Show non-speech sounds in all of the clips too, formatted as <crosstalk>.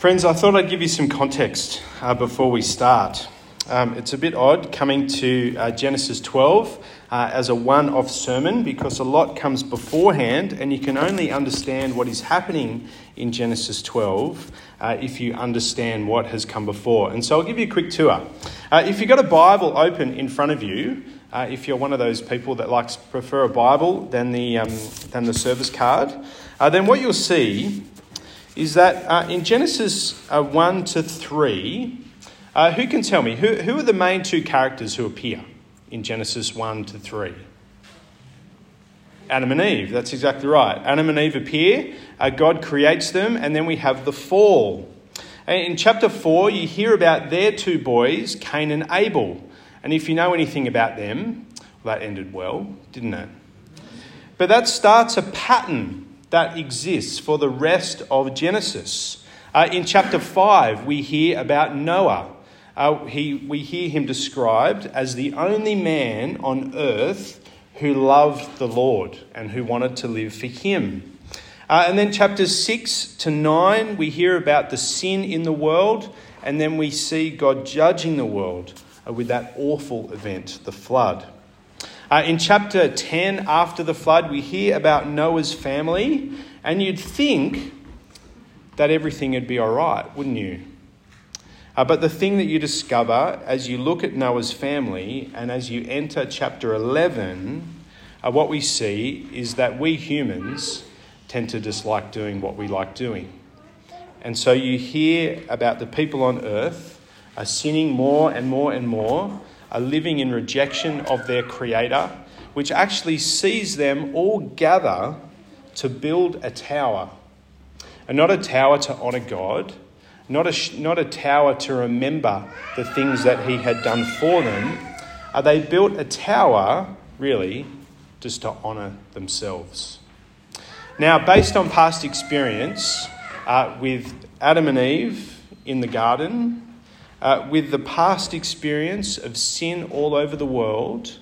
Friends, I thought I'd give you some context uh, before we start. Um, it's a bit odd coming to uh, Genesis 12 uh, as a one off sermon because a lot comes beforehand, and you can only understand what is happening in Genesis 12 uh, if you understand what has come before. And so I'll give you a quick tour. Uh, if you've got a Bible open in front of you, uh, if you're one of those people that likes prefer a Bible than the, um, than the service card, then what you'll see is that uh, in Genesis uh, 1 to 3, uh, who can tell me, who, who are the main two characters who appear in Genesis 1 to 3? Adam and Eve, that's exactly right. Adam and Eve appear, uh, God creates them, and then we have the fall. In chapter 4, you hear about their two boys, Cain and Abel. And if you know anything about them, well, that ended well, didn't it? But that starts a pattern that exists for the rest of Genesis. Uh, in chapter 5, we hear about Noah. Uh, he, we hear him described as the only man on earth who loved the Lord and who wanted to live for him. Uh, and then chapters 6 to 9, we hear about the sin in the world, and then we see God judging the world uh, with that awful event, the flood. Uh, in chapter 10, after the flood, we hear about Noah's family, and you'd think that everything would be all right, wouldn't you? Uh, but the thing that you discover as you look at Noah's family and as you enter chapter 11, uh, what we see is that we humans tend to dislike doing what we like doing. And so you hear about the people on earth are sinning more and more and more are living in rejection of their Creator, which actually sees them all gather to build a tower. And not a tower to honour God, not a, not a tower to remember the things that He had done for them. Uh, they built a tower, really, just to honour themselves. Now, based on past experience uh, with Adam and Eve in the garden, uh, with the past experience of sin all over the world,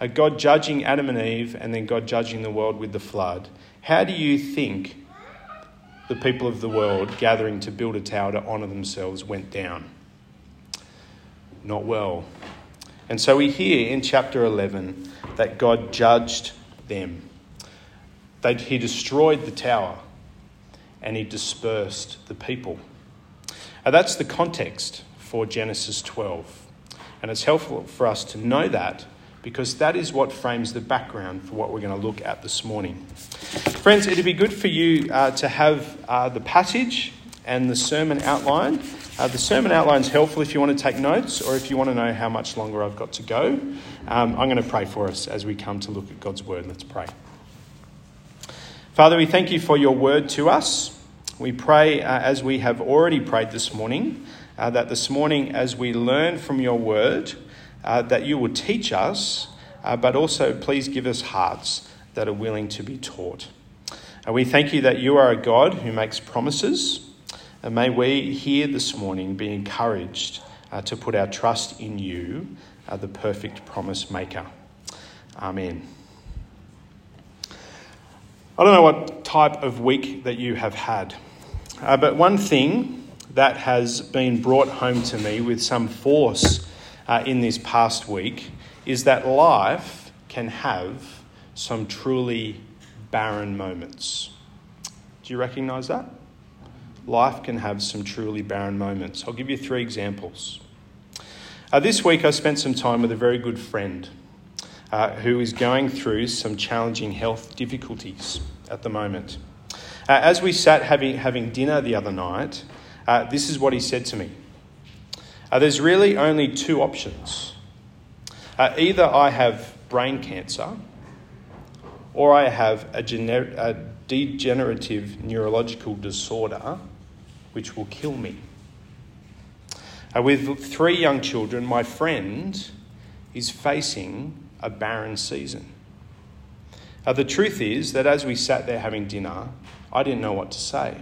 uh, God judging Adam and Eve, and then God judging the world with the flood, how do you think the people of the world gathering to build a tower to honour themselves went down? Not well. And so we hear in chapter 11 that God judged them. That he destroyed the tower and he dispersed the people. Now that's the context for Genesis 12. And it's helpful for us to know that because that is what frames the background for what we're going to look at this morning. Friends, it'd be good for you uh, to have uh, the passage and the sermon outline. Uh, the sermon outline is helpful if you want to take notes or if you want to know how much longer I've got to go. Um, I'm going to pray for us as we come to look at God's word. Let's pray. Father, we thank you for your word to us. We pray, uh, as we have already prayed this morning, uh, that this morning, as we learn from your word, uh, that you will teach us, uh, but also please give us hearts that are willing to be taught. And we thank you that you are a God who makes promises. And may we here this morning be encouraged uh, to put our trust in you, uh, the perfect promise maker. Amen. I don't know what type of week that you have had, uh, but one thing that has been brought home to me with some force uh, in this past week is that life can have some truly barren moments. Do you recognize that? Life can have some truly barren moments. I'll give you three examples. Uh, this week, I spent some time with a very good friend uh, who is going through some challenging health difficulties at the moment. Uh, as we sat having, having dinner the other night, uh, this is what he said to me uh, There's really only two options. Uh, either I have brain cancer or I have a, gener- a degenerative neurological disorder which will kill me. Uh, with three young children, my friend is facing a barren season. Uh, the truth is that as we sat there having dinner, I didn't know what to say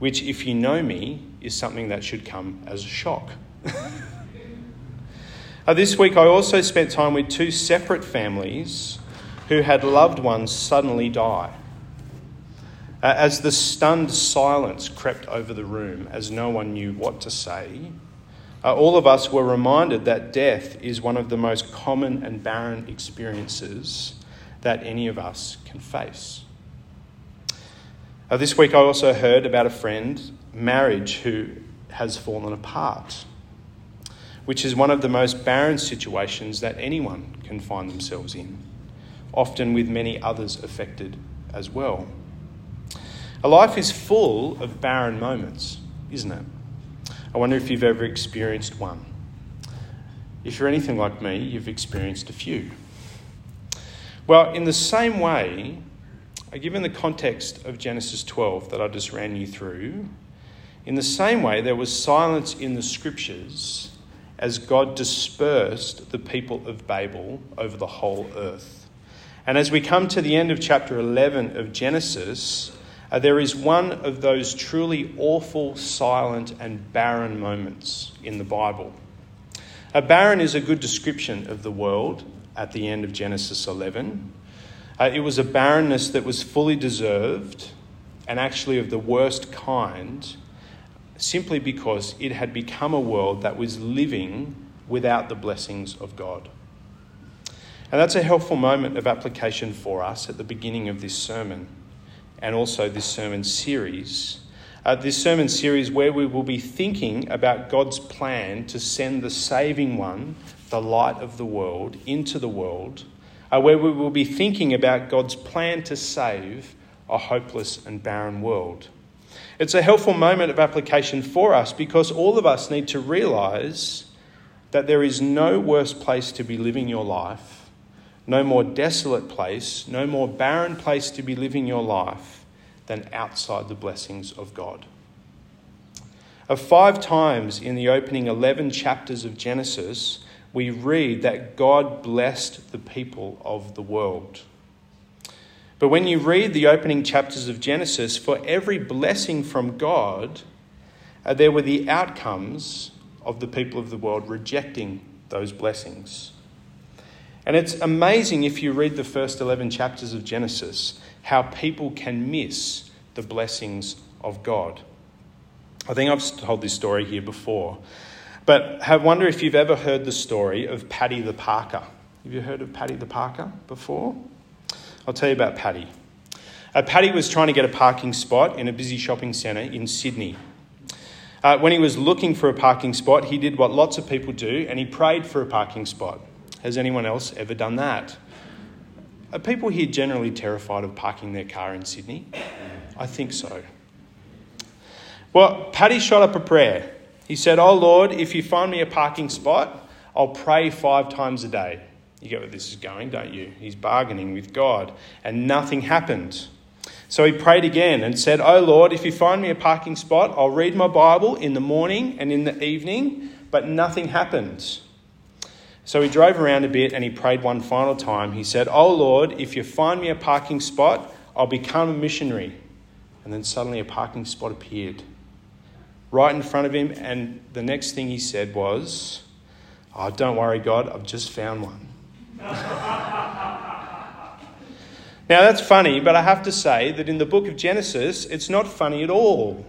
which, if you know me, is something that should come as a shock. <laughs> uh, this week, I also spent time with two separate families who had loved ones suddenly die. Uh, as the stunned silence crept over the room, as no one knew what to say, uh, all of us were reminded that death is one of the most common and barren experiences that any of us can face. Uh, this week, I also heard about a friend, marriage, who has fallen apart, which is one of the most barren situations that anyone can find themselves in, often with many others affected as well. A life is full of barren moments, isn't it? I wonder if you've ever experienced one. If you're anything like me, you've experienced a few. Well, in the same way, given the context of Genesis 12 that I just ran you through, in the same way, there was silence in the scriptures as God dispersed the people of Babel over the whole earth. And as we come to the end of chapter 11 of Genesis, uh, there is one of those truly awful, silent, and barren moments in the Bible. A barren is a good description of the world at the end of Genesis 11. Uh, it was a barrenness that was fully deserved and actually of the worst kind, simply because it had become a world that was living without the blessings of God. And that's a helpful moment of application for us at the beginning of this sermon and also this sermon series. Uh, this sermon series, where we will be thinking about God's plan to send the saving one, the light of the world, into the world, uh, where we will be thinking about God's plan to save a hopeless and barren world. It's a helpful moment of application for us because all of us need to realize that there is no worse place to be living your life no more desolate place, no more barren place to be living your life than outside the blessings of God. Of five times in the opening 11 chapters of Genesis, we read that God blessed the people of the world. But when you read the opening chapters of Genesis, for every blessing from God, uh, there were the outcomes of the people of the world rejecting those blessings. And it's amazing if you read the first 11 chapters of Genesis how people can miss the blessings of God. I think I've told this story here before, but I wonder if you've ever heard the story of Paddy the Parker. Have you heard of Paddy the Parker before? I'll tell you about Paddy. Uh, Paddy was trying to get a parking spot in a busy shopping centre in Sydney. Uh, when he was looking for a parking spot, he did what lots of people do and he prayed for a parking spot. Has anyone else ever done that? Are people here generally terrified of parking their car in Sydney? I think so. Well, Paddy shot up a prayer. He said, Oh Lord, if you find me a parking spot, I'll pray five times a day. You get where this is going, don't you? He's bargaining with God, and nothing happened. So he prayed again and said, Oh Lord, if you find me a parking spot, I'll read my Bible in the morning and in the evening, but nothing happened. So he drove around a bit and he prayed one final time. He said, Oh Lord, if you find me a parking spot, I'll become a missionary. And then suddenly a parking spot appeared right in front of him. And the next thing he said was, Oh, don't worry, God, I've just found one. <laughs> now that's funny, but I have to say that in the book of Genesis, it's not funny at all.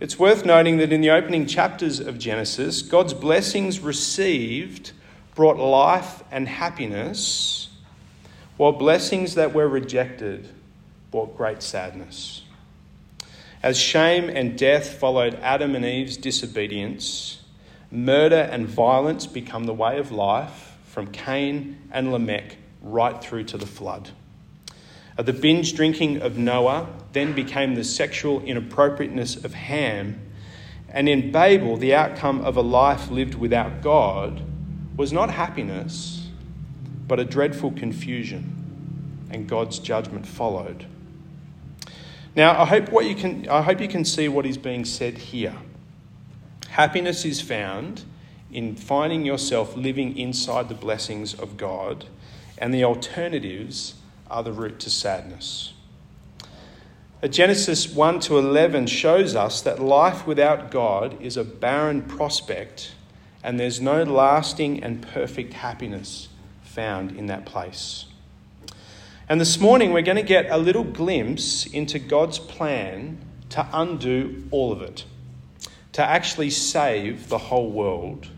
It's worth noting that in the opening chapters of Genesis, God's blessings received brought life and happiness, while blessings that were rejected brought great sadness. As shame and death followed Adam and Eve's disobedience, murder and violence become the way of life from Cain and Lamech right through to the flood. The binge drinking of Noah then became the sexual inappropriateness of Ham. And in Babel, the outcome of a life lived without God was not happiness, but a dreadful confusion, and God's judgment followed. Now, I hope, what you can, I hope you can see what is being said here. Happiness is found in finding yourself living inside the blessings of God, and the alternatives are the route to sadness. Uh, Genesis 1 to 11 shows us that life without God is a barren prospect and there's no lasting and perfect happiness found in that place. And this morning, we're going to get a little glimpse into God's plan to undo all of it, to actually save the whole world,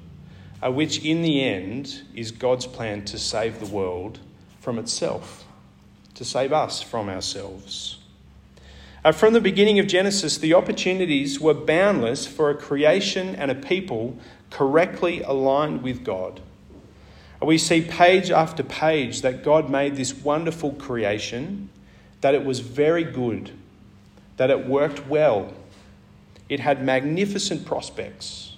uh, which in the end is God's plan to save the world from itself, to save us from ourselves. Uh, from the beginning of Genesis, the opportunities were boundless for a creation and a people correctly aligned with God. We see page after page that God made this wonderful creation, that it was very good, that it worked well, it had magnificent prospects.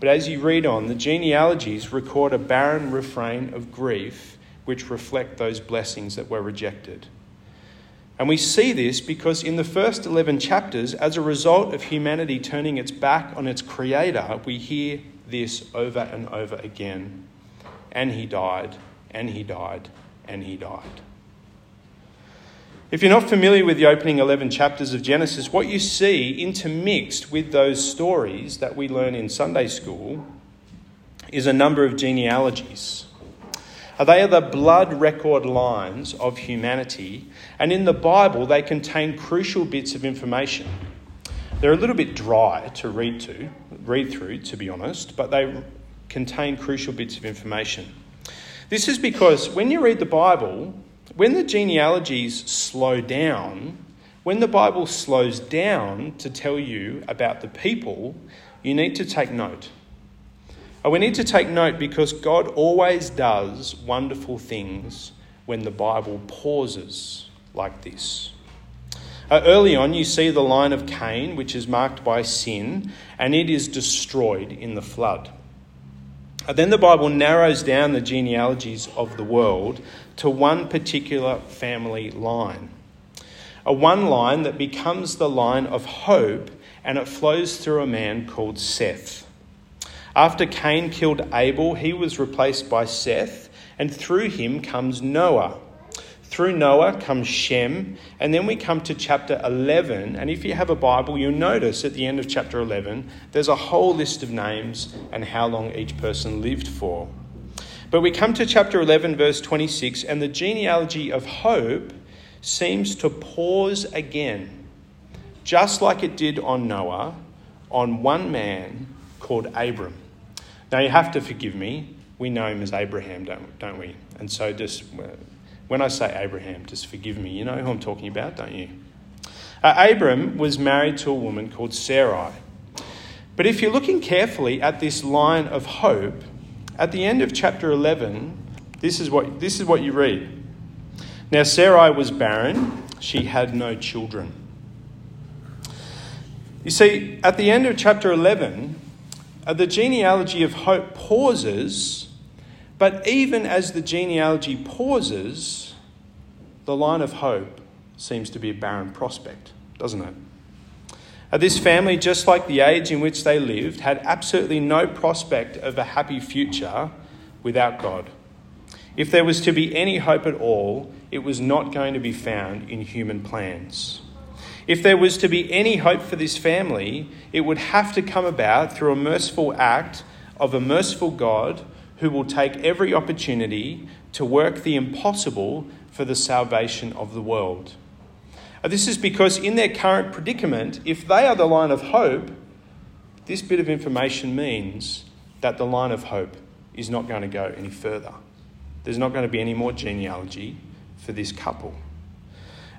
But as you read on, the genealogies record a barren refrain of grief which reflect those blessings that were rejected. And we see this because in the first 11 chapters, as a result of humanity turning its back on its Creator, we hear this over and over again and he died, and he died, and he died. If you're not familiar with the opening 11 chapters of Genesis, what you see intermixed with those stories that we learn in Sunday school is a number of genealogies. They are the blood record lines of humanity, and in the Bible, they contain crucial bits of information. They're a little bit dry to read to, read through, to be honest, but they contain crucial bits of information. This is because when you read the Bible, when the genealogies slow down, when the Bible slows down to tell you about the people, you need to take note. And we need to take note because God always does wonderful things when the Bible pauses like this. Uh, early on, you see the line of Cain, which is marked by sin, and it is destroyed in the flood. Uh, then the Bible narrows down the genealogies of the world to one particular family line. A one line that becomes the line of hope and it flows through a man called Seth. After Cain killed Abel, he was replaced by Seth, and through him comes Noah. Through Noah comes Shem, and then we come to chapter 11. And if you have a Bible, you'll notice at the end of chapter 11, there's a whole list of names and how long each person lived for. But we come to chapter 11, verse 26, and the genealogy of hope seems to pause again, just like it did on Noah, on one man called Abram. Now, you have to forgive me. We know him as Abraham, don't, don't we? And so just when I say Abraham, just forgive me. You know who I'm talking about, don't you? Uh, Abram was married to a woman called Sarai. But if you're looking carefully at this line of hope, at the end of chapter 11, this is what, this is what you read. Now, Sarai was barren, she had no children. You see, at the end of chapter 11, uh, the genealogy of hope pauses but even as the genealogy pauses, the line of hope seems to be a barren prospect, doesn't it? Uh, this family, just like the age in which they lived, had absolutely no prospect of a happy future without God. If there was to be any hope at all, it was not going to be found in human plans. If there was to be any hope for this family, it would have to come about through a merciful act of a merciful God who will take every opportunity to work the impossible for the salvation of the world. Uh, this is because, in their current predicament, if they are the line of hope, this bit of information means that the line of hope is not going to go any further. There's not going to be any more genealogy for this couple.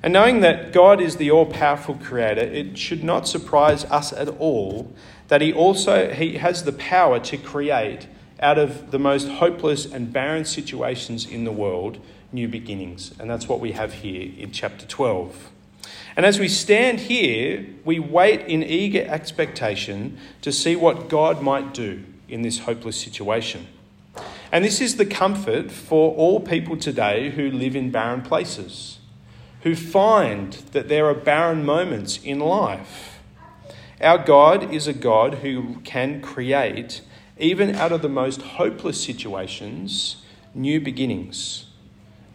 And knowing that God is the all powerful creator, it should not surprise us at all that he also he has the power to create out of the most hopeless and barren situations in the world, new beginnings. And that's what we have here in chapter 12. And as we stand here, we wait in eager expectation to see what God might do in this hopeless situation. And this is the comfort for all people today who live in barren places, who find that there are barren moments in life. Our God is a God who can create even out of the most hopeless situations, new beginnings.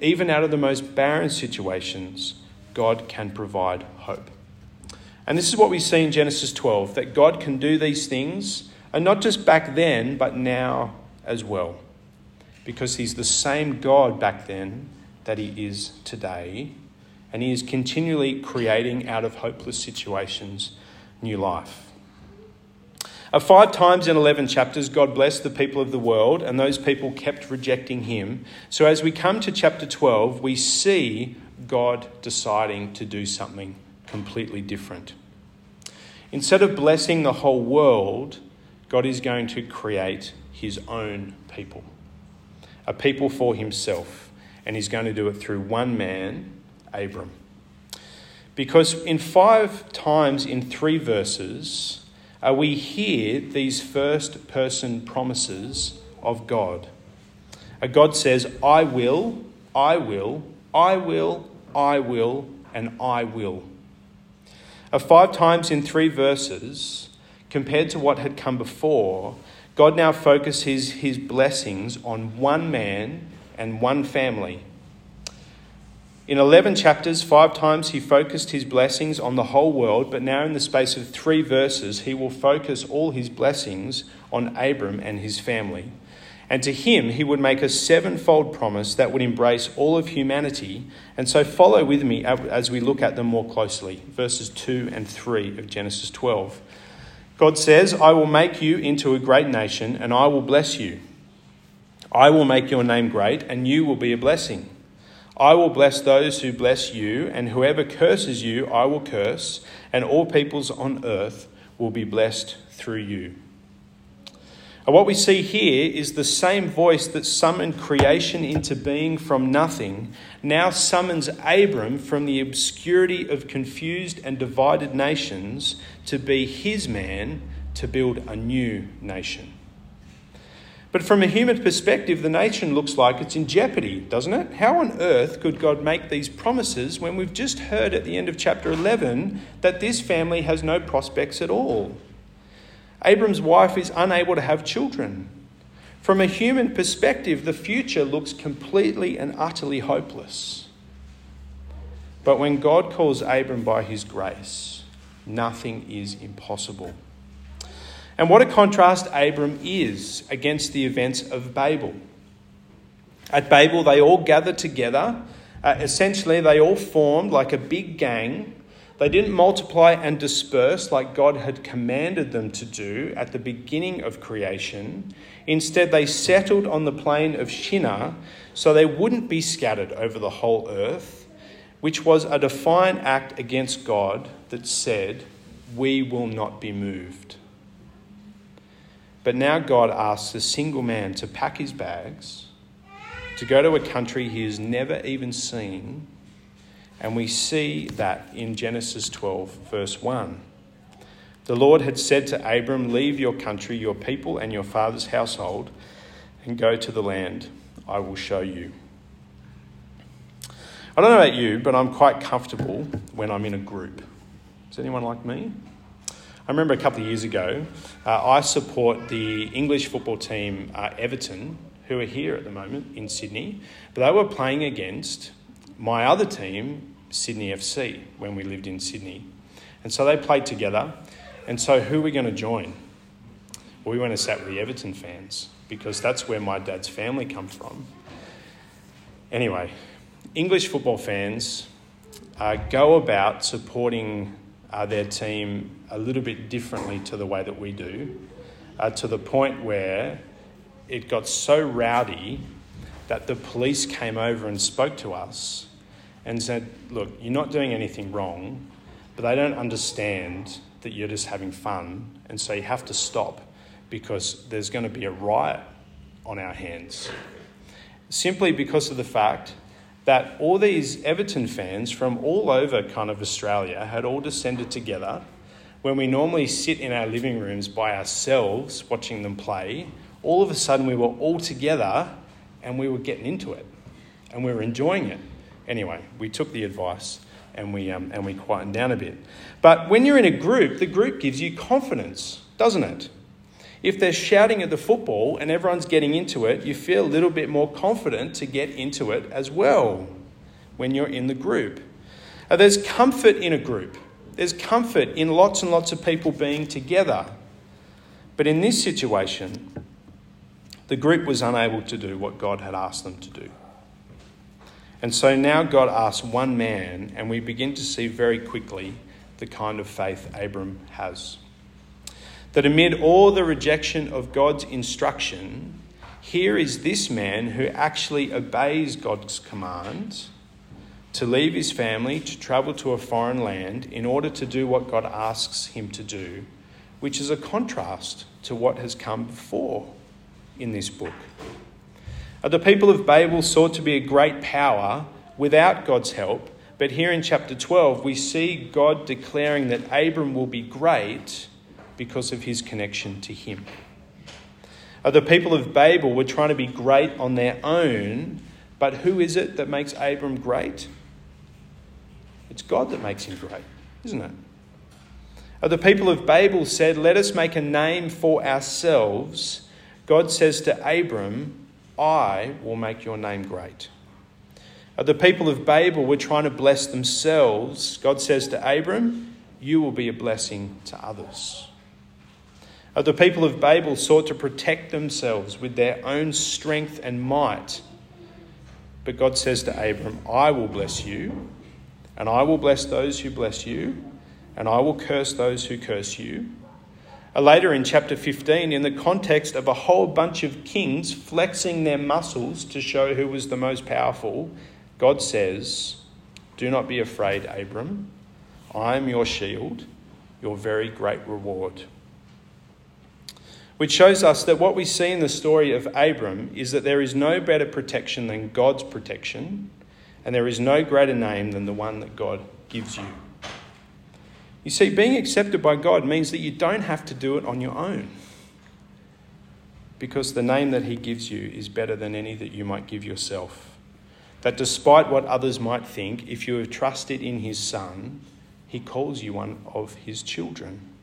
Even out of the most barren situations, God can provide hope. And this is what we see in Genesis 12 that God can do these things, and not just back then, but now as well. Because He's the same God back then that He is today, and He is continually creating out of hopeless situations new life. Five times in 11 chapters, God blessed the people of the world, and those people kept rejecting Him. So as we come to chapter 12, we see God deciding to do something completely different. Instead of blessing the whole world, God is going to create His own people, a people for Himself, and He's going to do it through one man, Abram. Because in five times in three verses, uh, we hear these first person promises of God. Uh, God says, I will, I will, I will, I will, and I will. Uh, five times in three verses, compared to what had come before, God now focuses his blessings on one man and one family in 11 chapters, five times he focused his blessings on the whole world, but now in the space of three verses, he will focus all his blessings on Abram and his family. And to him, he would make a sevenfold promise that would embrace all of humanity. And so, follow with me as we look at them more closely. Verses 2 and 3 of Genesis 12. God says, I will make you into a great nation, and I will bless you. I will make your name great, and you will be a blessing. I will bless those who bless you, and whoever curses you, I will curse, and all peoples on earth will be blessed through you. And what we see here is the same voice that summoned creation into being from nothing now summons Abram from the obscurity of confused and divided nations to be his man to build a new nation. But from a human perspective, the nation looks like it's in jeopardy, doesn't it? How on earth could God make these promises when we've just heard at the end of chapter 11 that this family has no prospects at all? Abram's wife is unable to have children. From a human perspective, the future looks completely and utterly hopeless. But when God calls Abram by his grace, nothing is impossible. And what a contrast Abram is against the events of Babel. At Babel, they all gathered together. Uh, essentially, they all formed like a big gang. They didn't multiply and disperse like God had commanded them to do at the beginning of creation. Instead, they settled on the plain of Shinar so they wouldn't be scattered over the whole earth, which was a defiant act against God that said, We will not be moved. But now God asks a single man to pack his bags, to go to a country he has never even seen. And we see that in Genesis 12, verse 1. The Lord had said to Abram, Leave your country, your people, and your father's household, and go to the land I will show you. I don't know about you, but I'm quite comfortable when I'm in a group. Is anyone like me? I remember a couple of years ago, uh, I support the English football team uh, Everton, who are here at the moment in Sydney, but they were playing against my other team, Sydney FC, when we lived in Sydney. And so they played together. And so who are we going to join? Well, we went and sat with the Everton fans because that's where my dad's family come from. Anyway, English football fans uh, go about supporting uh, their team a little bit differently to the way that we do, uh, to the point where it got so rowdy that the police came over and spoke to us and said, Look, you're not doing anything wrong, but they don't understand that you're just having fun, and so you have to stop because there's going to be a riot on our hands. Simply because of the fact that all these Everton fans from all over kind of Australia had all descended together when we normally sit in our living rooms by ourselves watching them play. All of a sudden, we were all together and we were getting into it and we were enjoying it. Anyway, we took the advice and we, um, and we quietened down a bit. But when you're in a group, the group gives you confidence, doesn't it? If they're shouting at the football and everyone's getting into it, you feel a little bit more confident to get into it as well when you're in the group. Now, there's comfort in a group, there's comfort in lots and lots of people being together. But in this situation, the group was unable to do what God had asked them to do. And so now God asks one man, and we begin to see very quickly the kind of faith Abram has. That amid all the rejection of God's instruction, here is this man who actually obeys God's command to leave his family, to travel to a foreign land in order to do what God asks him to do, which is a contrast to what has come before in this book. Uh, the people of Babel sought to be a great power without God's help, but here in chapter 12, we see God declaring that Abram will be great because of his connection to him. Uh, the people of Babel were trying to be great on their own, but who is it that makes Abram great? It's God that makes him great, isn't it? Uh, the people of Babel said, Let us make a name for ourselves. God says to Abram, I will make your name great. Uh, the people of Babel were trying to bless themselves. God says to Abram, You will be a blessing to others. The people of Babel sought to protect themselves with their own strength and might. But God says to Abram, I will bless you, and I will bless those who bless you, and I will curse those who curse you. Uh, later in chapter 15, in the context of a whole bunch of kings flexing their muscles to show who was the most powerful, God says, Do not be afraid, Abram. I am your shield, your very great reward. Which shows us that what we see in the story of Abram is that there is no better protection than God's protection, and there is no greater name than the one that God gives you. You see, being accepted by God means that you don't have to do it on your own. Because the name that He gives you is better than any that you might give yourself. That despite what others might think, if you have trusted in His Son, He calls you one of His children.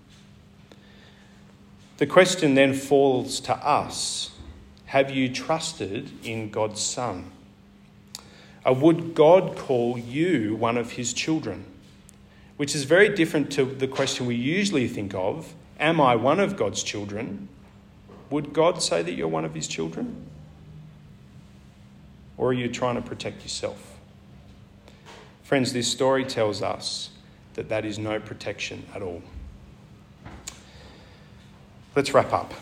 The question then falls to us Have you trusted in God's Son? Or would God call you one of His children? which is very different to the question we usually think of Am I one of God's children? Would God say that you're one of his children? Or are you trying to protect yourself? Friends, this story tells us that that is no protection at all. Let's wrap up.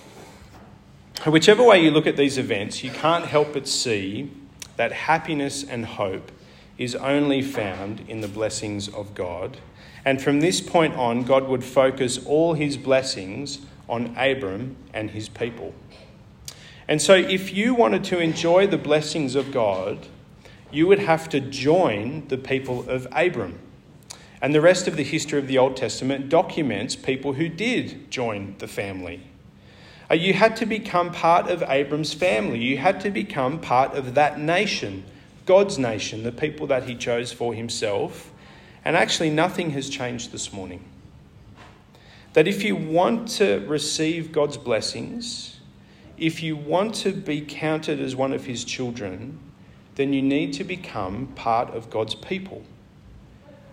Whichever way you look at these events, you can't help but see that happiness and hope is only found in the blessings of God and from this point on, God would focus all his blessings on Abram and his people. And so, if you wanted to enjoy the blessings of God, you would have to join the people of Abram. And the rest of the history of the Old Testament documents people who did join the family. Uh, you had to become part of Abram's family. You had to become part of that nation, God's nation, the people that he chose for himself. And actually, nothing has changed this morning. That if you want to receive God's blessings, if you want to be counted as one of His children, then you need to become part of God's people.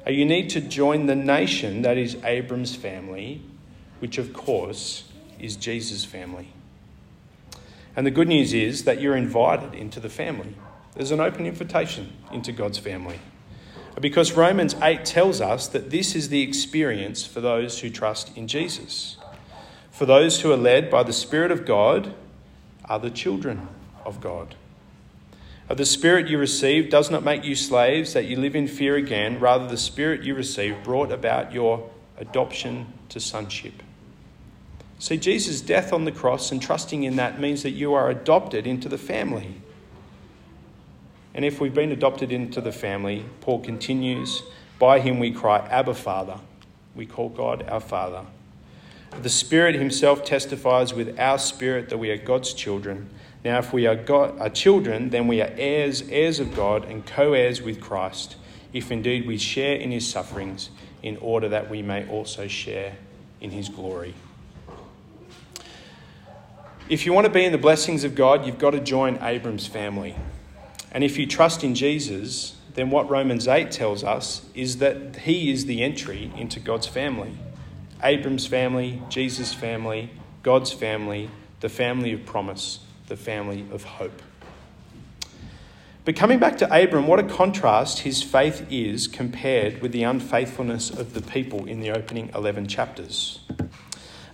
Uh, you need to join the nation that is Abram's family, which of course is Jesus' family. And the good news is that you're invited into the family. There's an open invitation into God's family. Because Romans 8 tells us that this is the experience for those who trust in Jesus. For those who are led by the Spirit of God are the children of God. Of the Spirit you received does not make you slaves that you live in fear again. Rather, the Spirit you received brought about your adoption to sonship. See, Jesus' death on the cross and trusting in that means that you are adopted into the family. And if we've been adopted into the family, Paul continues, by him we cry, Abba, Father. We call God our Father. The Spirit Himself testifies with our spirit that we are God's children. Now, if we are, God, children, then we are heirs, heirs of God, and co heirs with Christ, if indeed we share in His sufferings, in order that we may also share in His glory. If you want to be in the blessings of God, you've got to join Abram's family. And if you trust in Jesus, then what Romans 8 tells us is that he is the entry into God's family. Abram's family, Jesus' family, God's family, the family of promise, the family of hope. But coming back to Abram, what a contrast his faith is compared with the unfaithfulness of the people in the opening 11 chapters.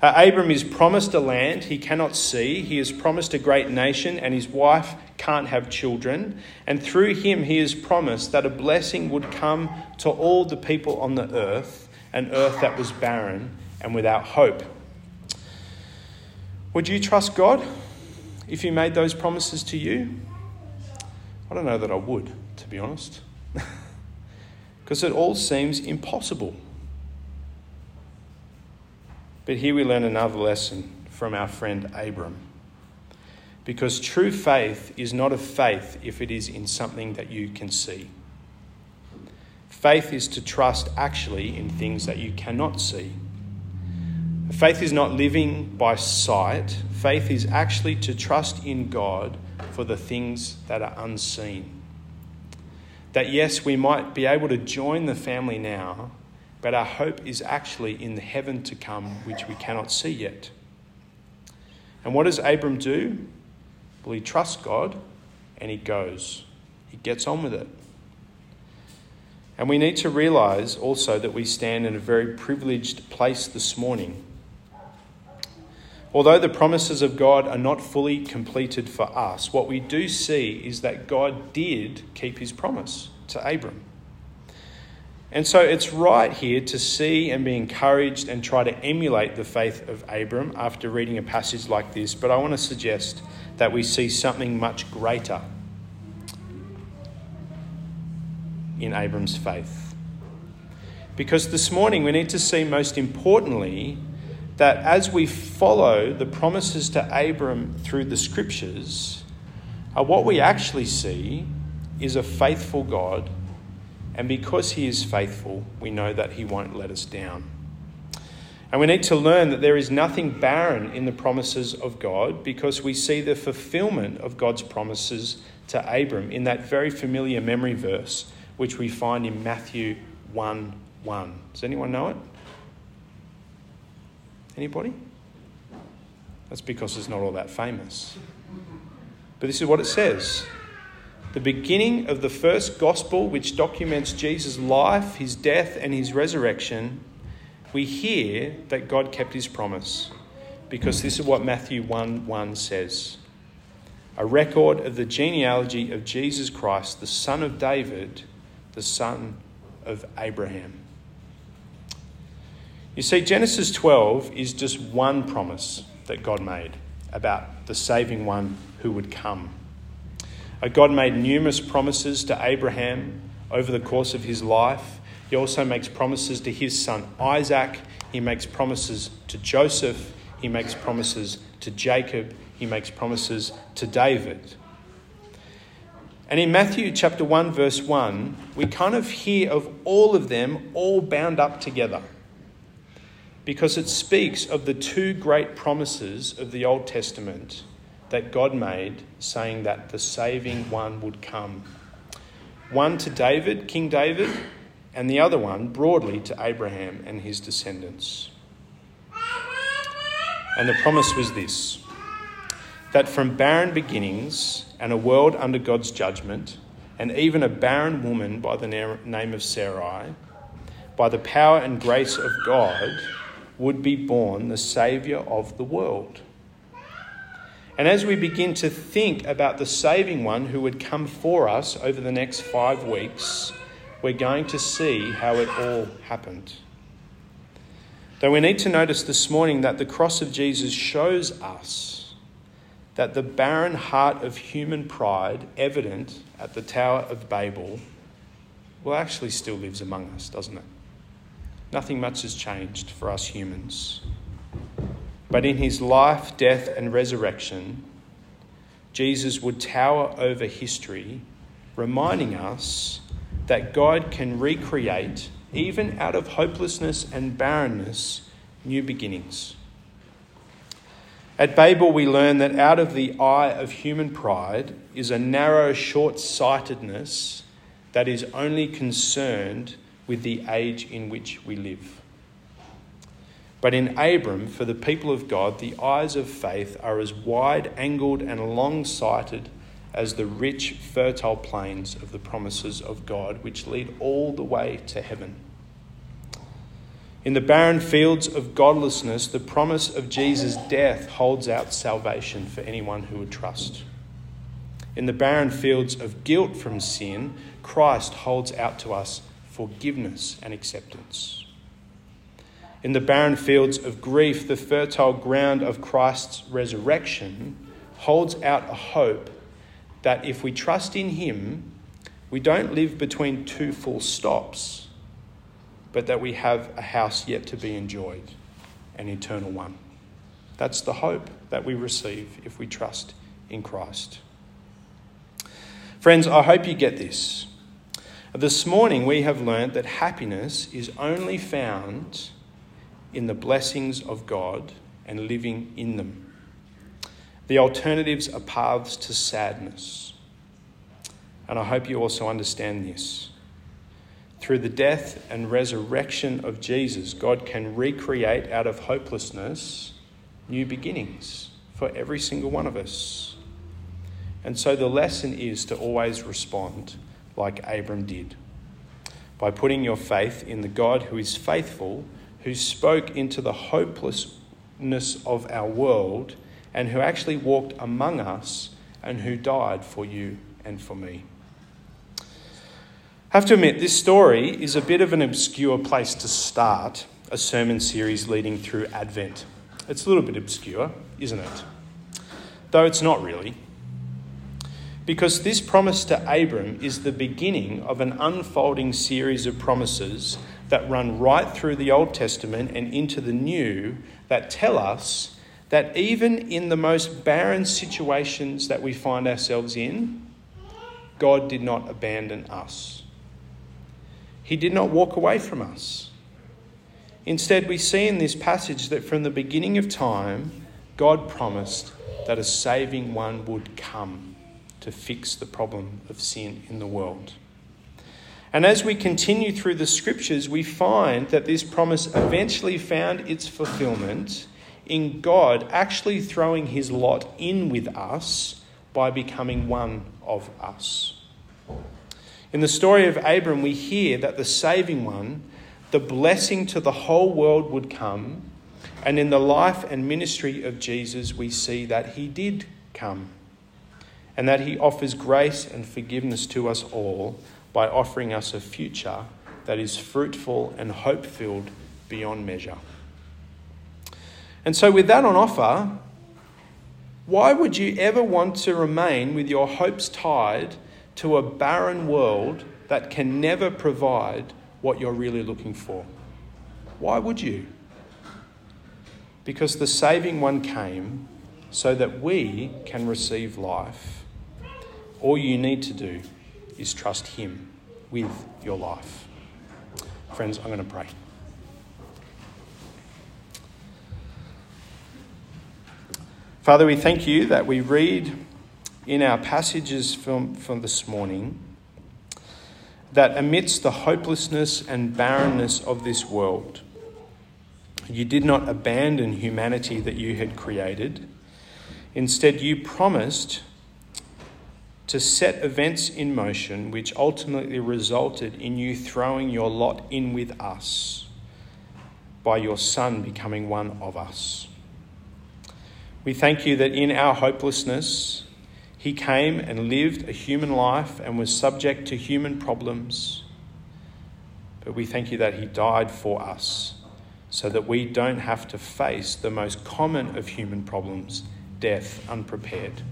Uh, Abram is promised a land he cannot see. He is promised a great nation, and his wife can't have children. And through him, he is promised that a blessing would come to all the people on the earth, an earth that was barren and without hope. Would you trust God if He made those promises to you? I don't know that I would, to be honest, <laughs> because it all seems impossible. But here we learn another lesson from our friend Abram. Because true faith is not a faith if it is in something that you can see. Faith is to trust actually in things that you cannot see. Faith is not living by sight, faith is actually to trust in God for the things that are unseen. That yes, we might be able to join the family now, but our hope is actually in the heaven to come, which we cannot see yet. And what does Abram do? Well, he trusts God and he goes. He gets on with it. And we need to realize also that we stand in a very privileged place this morning Although the promises of God are not fully completed for us, what we do see is that God did keep his promise to Abram. And so it's right here to see and be encouraged and try to emulate the faith of Abram after reading a passage like this. But I want to suggest that we see something much greater in Abram's faith. Because this morning we need to see, most importantly, that as we follow the promises to Abram through the scriptures, uh, what we actually see is a faithful God. And because he is faithful, we know that he won't let us down. And we need to learn that there is nothing barren in the promises of God because we see the fulfillment of God's promises to Abram in that very familiar memory verse, which we find in Matthew 1 1. Does anyone know it? Anybody? That's because it's not all that famous. But this is what it says the beginning of the first gospel, which documents Jesus' life, his death, and his resurrection, we hear that God kept his promise. Because this is what Matthew 1 1 says a record of the genealogy of Jesus Christ, the son of David, the son of Abraham. You see, Genesis 12 is just one promise that God made about the saving one who would come. Uh, God made numerous promises to Abraham over the course of his life. He also makes promises to his son Isaac. He makes promises to Joseph. He makes promises to Jacob. He makes promises to David. And in Matthew chapter 1, verse 1, we kind of hear of all of them all bound up together because it speaks of the two great promises of the Old Testament that God made, saying that the saving one would come. One to David, King David, and the other one broadly to Abraham and his descendants. And the promise was this that from barren beginnings and a world under God's judgment, and even a barren woman by the name of Sarai, by the power and grace of God, would be born the Saviour of the world. And as we begin to think about the saving one who would come for us over the next five weeks, we're going to see how it all happened. Though we need to notice this morning that the cross of Jesus shows us that the barren heart of human pride, evident at the Tower of Babel, well, actually still lives among us, doesn't it? Nothing much has changed for us humans. But in his life, death, and resurrection, Jesus would tower over history, reminding us that God can recreate, even out of hopelessness and barrenness, new beginnings. At Babel, we learn that out of the eye of human pride is a narrow short sightedness that is only concerned with the age in which we live. But in Abram, for the people of God, the eyes of faith are as wide angled and long sighted as the rich, fertile plains of the promises of God, which lead all the way to heaven. In the barren fields of godlessness, the promise of Jesus' death holds out salvation for anyone who would trust. In the barren fields of guilt from sin, Christ holds out to us forgiveness and acceptance. In the barren fields of grief, the fertile ground of Christ's resurrection holds out a hope that if we trust in Him, we don't live between two full stops, but that we have a house yet to be enjoyed, an eternal one. That's the hope that we receive if we trust in Christ. Friends, I hope you get this. This morning we have learned that happiness is only found in the blessings of God and living in them. The alternatives are paths to sadness. And I hope you also understand this. Through the death and resurrection of Jesus, God can recreate out of hopelessness new beginnings for every single one of us. And so the lesson is to always respond like Abram did by putting your faith in the God who is faithful, who spoke into the hopelessness of our world, and who actually walked among us and who died for you and for me. I have to admit, this story is a bit of an obscure place to start a sermon series leading through Advent. It's a little bit obscure, isn't it? Though it's not really. Because this promise to Abram is the beginning of an unfolding series of promises that run right through the Old Testament and into the New that tell us that even in the most barren situations that we find ourselves in, God did not abandon us. He did not walk away from us. Instead, we see in this passage that from the beginning of time, God promised that a saving one would come to fix the problem of sin in the world. And as we continue through the scriptures, we find that this promise eventually found its fulfillment in God actually throwing his lot in with us by becoming one of us. In the story of Abram, we hear that the saving one, the blessing to the whole world would come. And in the life and ministry of Jesus, we see that he did come and that He offers grace and forgiveness to us all by offering us a future that is fruitful and hope filled beyond measure. And so, with that on offer, why would you ever want to remain with your hopes tied to a barren world that can never provide what you're really looking for? Why would you? Because the saving one came so that we can receive life all you need to do is trust Him with your life. Friends, I'm going to pray. Father, we thank you that we read in our passages from, from this morning that amidst the hopelessness and barrenness of this world, you did not abandon humanity that you had created. Instead, you promised to set events in motion which ultimately resulted in you throwing your lot in with us by your Son becoming one of us. We thank you that in our hopelessness, he came and lived a human life and was subject to human problems. But we thank you that he died for us so that we don't have to face the most common of human problems death unprepared.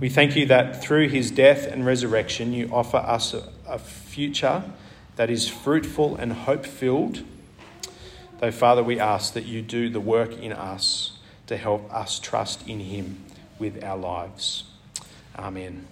We thank you that through his death and resurrection, you offer us a, a future that is fruitful and hope filled. Though, Father, we ask that you do the work in us to help us trust in him with our lives. Amen.